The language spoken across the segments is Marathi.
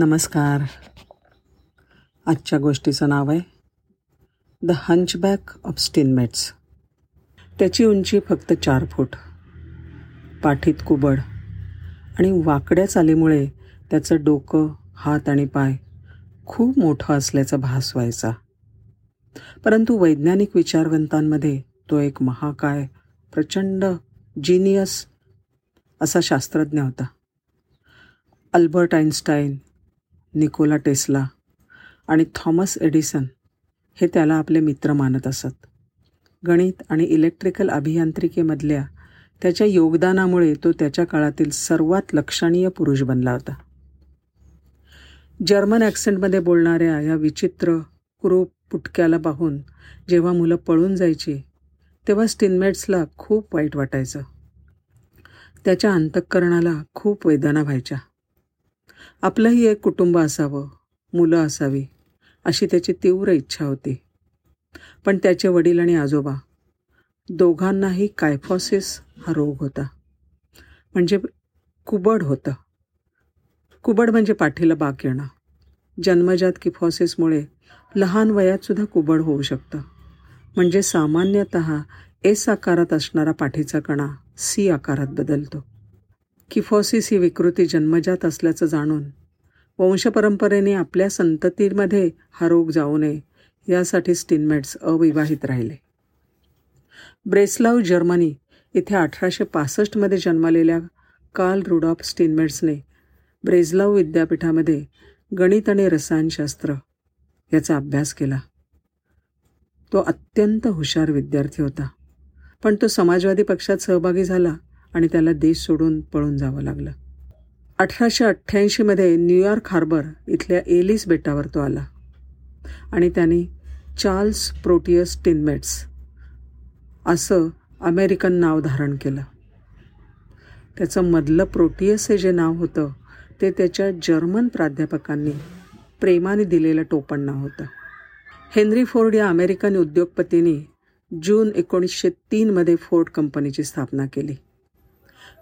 नमस्कार. आजच्या गोष्टीचं नाव आहे द हंचबॅक ऑफ स्टिनमेट्स. त्याची उंची फक्त चार फूट. पाठीत कुबड आणि वाकड्या चालीमुळे त्याचं डोकं हात आणि पाय खूप मोठं असल्याचा भास व्हायचा. परंतु वैज्ञानिक विचारवंतांमध्ये तो एक महाकाय प्रचंड जिनियस असा शास्त्रज्ञ होता. अल्बर्ट आईन्स्टाईन निकोला टेस्ला आणि थॉमस एडिसन हे त्याला आपले मित्र मानत असत. गणित आणि इलेक्ट्रिकल अभियांत्रिकेमधल्या त्याच्या योगदानामुळे तो त्याच्या काळातील सर्वात लक्षणीय पुरुष बनला होता. जर्मन ॲक्सेंटमध्ये बोलणाऱ्या या विचित्र कुरूप पुटक्याला पाहून जेव्हा मुलं पळून जायची तेव्हा स्टिनमेट्सला खूप वाईट वाटायचं. त्याच्या अंतःकरणाला खूप वेदना व्हायच्या. आपलंही एक कुटुंब असावं मुलं असावी अशी त्याची तीव्र इच्छा होती. पण त्याचे वडील आणि आजोबा दोघांनाही कायफॉसिस हा रोग होता. म्हणजे कुबड होतं. कुबड म्हणजे पाठीला बाक येणं. जन्मजात किफॉसिसमुळे लहान वयातसुद्धा कुबड होऊ शकतं. म्हणजे सामान्यतः एस आकारात असणारा पाठीचा कणा सी आकारात बदलतो. किफॉसिस ही विकृती जन्मजात असल्याचं जाणून. वंशपरंपरेने आपल्या संततीमध्ये हा रोग जाऊ नये यासाठी स्टिनमेट्स अविवाहित राहिले. ब्रेस्लाव जर्मनी इथे अठराशे पासष्टमध्ये जन्मलेल्या कार्ल रुडॉफ स्टिनमेट्सने ब्रेझलाव विद्यापीठामध्ये गणित आणि रसायनशास्त्र याचा अभ्यास केला. तो अत्यंत हुशार विद्यार्थी होता. पण तो समाजवादी पक्षात सहभागी झाला आणि त्याला देश सोडून पळून जावं लागलं. अठराशे अठ्ठ्याऐंशीमध्ये न्यूयॉर्क हार्बर इथल्या एलिस बेटावर तो आला. आणि त्याने चार्ल्स प्रोटियस टिनमेट्स असं अमेरिकन नाव धारण केलं. त्याचं मधलं प्रोटियस हे जे नाव होतं ते त्याच्या जर्मन प्राध्यापकांनी प्रेमाने दिलेलं टोपण नाव होतं. हेनरी फोर्ड या अमेरिकन उद्योगपतींनी जून एकोणीसशे तीनमध्ये फोर्ड कंपनीची स्थापना केली.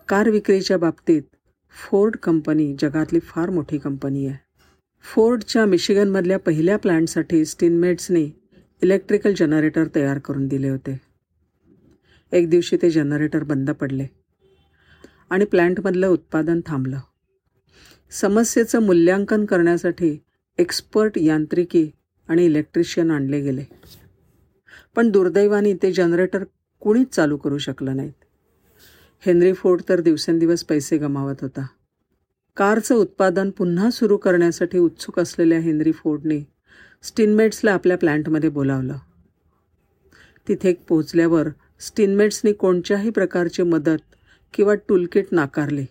कार विक्रीच्या बाबतीत फोर्ड कंपनी जगातली फार मोठी कंपनी आहे. फोर्डच्या मिशिगनमधल्या पहिल्या प्लांटसाठी स्टिनमेट्सने इलेक्ट्रिकल जनरेटर तयार करून दिले होते. एक दिवशी ते जनरेटर बंद पडले आणि प्लॅन्टमधलं उत्पादन थांबलं. समस्येचं मूल्यांकन करण्यासाठी एक्सपर्ट यांत्रिकी आणि इलेक्ट्रिशियन आणले गेले. पण दुर्दैवाने ते जनरेटर कुणीच चालू करू शकलं नाहीत. हेनरी फोर्ड तर दिवसेंदिवस पैसे गमावत होता. कारचं उत्पादन पुन्हा सुरू करण्यासाठी उत्सुक असलेल्या हेनरी फोर्डने स्टिनमेट्सला आपल्या प्लॅन्टमध्ये बोलावलं. तिथे पोचल्यावर स्टिनमेट्सनी कोणत्याही प्रकारची मदत किंवा टूलकिट नाकारले.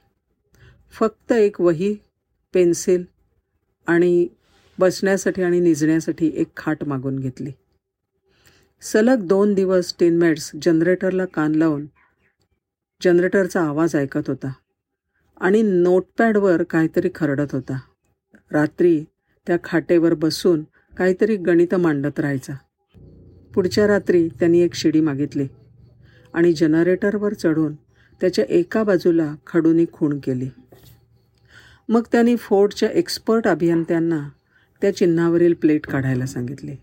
फक्त एक वही पेन्सिल आणि बसण्यासाठी आणि निजण्यासाठी एक खाट मागून घेतली. सलग दोन दिवस स्टिनमेट्स जनरेटरला कान लावून जनरेटरचा आवाज ऐकत होता. आणि नोटपॅडवर काहीतरी खरडत होता. रात्री त्या खाटेवर बसून काहीतरी गणित मांडत राहायचा. पुढच्या रात्री त्यांनी एक शिडी मागितली. आणि जनरेटरवर चढून त्याच्या एका बाजूला खडूनी खूण केली. मग त्यांनी फोर्डच्या एक्सपर्ट अभियंत्यांना त्या चिन्हावरील प्लेट काढायला सांगितली.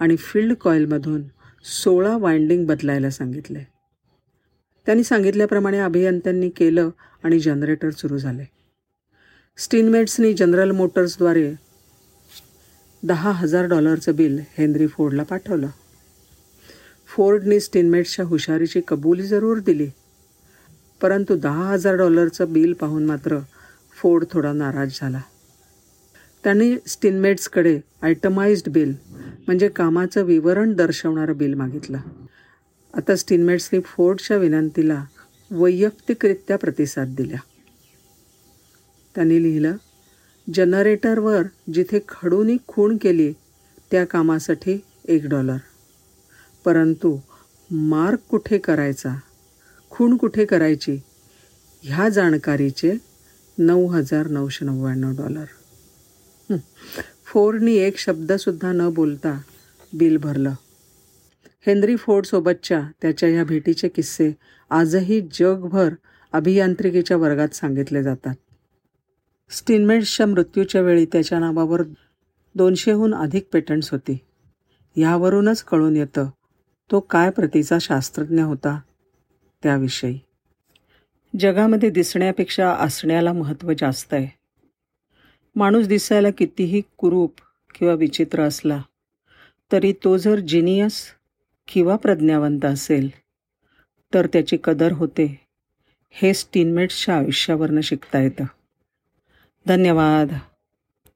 आणि फील्ड कॉईलमधून सोळा वाइंडिंग बदलायला सांगितले. त्यांनी सांगितल्याप्रमाणे अभियंत्यांनी केलं आणि जनरेटर सुरू झाले. स्टीनमेट्सनी जनरल मोटर्सद्वारे दहा हजार डॉलरचं बिल हेनरी फोर्डला पाठवलं. फोर्डनी स्टीनमेट्सच्या हुशारीची कबुली जरूर दिली परंतु दहा हजार डॉलरचं बिल पाहून मात्र फोर्ड थोडा नाराज झाला. त्यांनी स्टिनमेट्सकडे आयटमाइज्ड बिल म्हणजे कामाचं विवरण दर्शवणारं बिल मागितलं. आता स्टीनमेट्सनी फोर्डच्या विनंतीला वैयक्तिकरित्या प्रतिसाद दिला. त्यांनी लिहिलं जनरेटरवर जिथे खडूनी खूण केली त्या कामासाठी एक डॉलर. परंतु मार्क कुठे करायचा? खूण कुठे करायची? ह्या जाणकारीचे नऊ हजार नऊशे नव्याण्णव डॉलर. फोर्डनी एक शब्दसुद्धा न बोलता बिल भरलं. हेनरी फोर्डसोबतच्या त्याच्या ह्या भेटीचे किस्से आजही जगभर अभियांत्रिकीच्या वर्गात सांगितले जातात. स्टिनमेट्सच्या मृत्यूच्या वेळी त्याच्या नावावर दोनशेहून अधिक पेटंट्स होती. यावरूनच कळून येतं तो काय प्रतीचा शास्त्रज्ञ होता त्याविषयी. जगामध्ये दिसण्यापेक्षा असण्याला महत्त्व जास्त आहे. माणूस दिसायला कितीही कुरूप किंवा विचित्र असला तरी तो जर जिनियस किंवा प्रज्ञावंत असेल तर त्याची कदर होते. हे स्टीनमेट्सच्या आयुष्यावरनं शिकता येतं. धन्यवाद.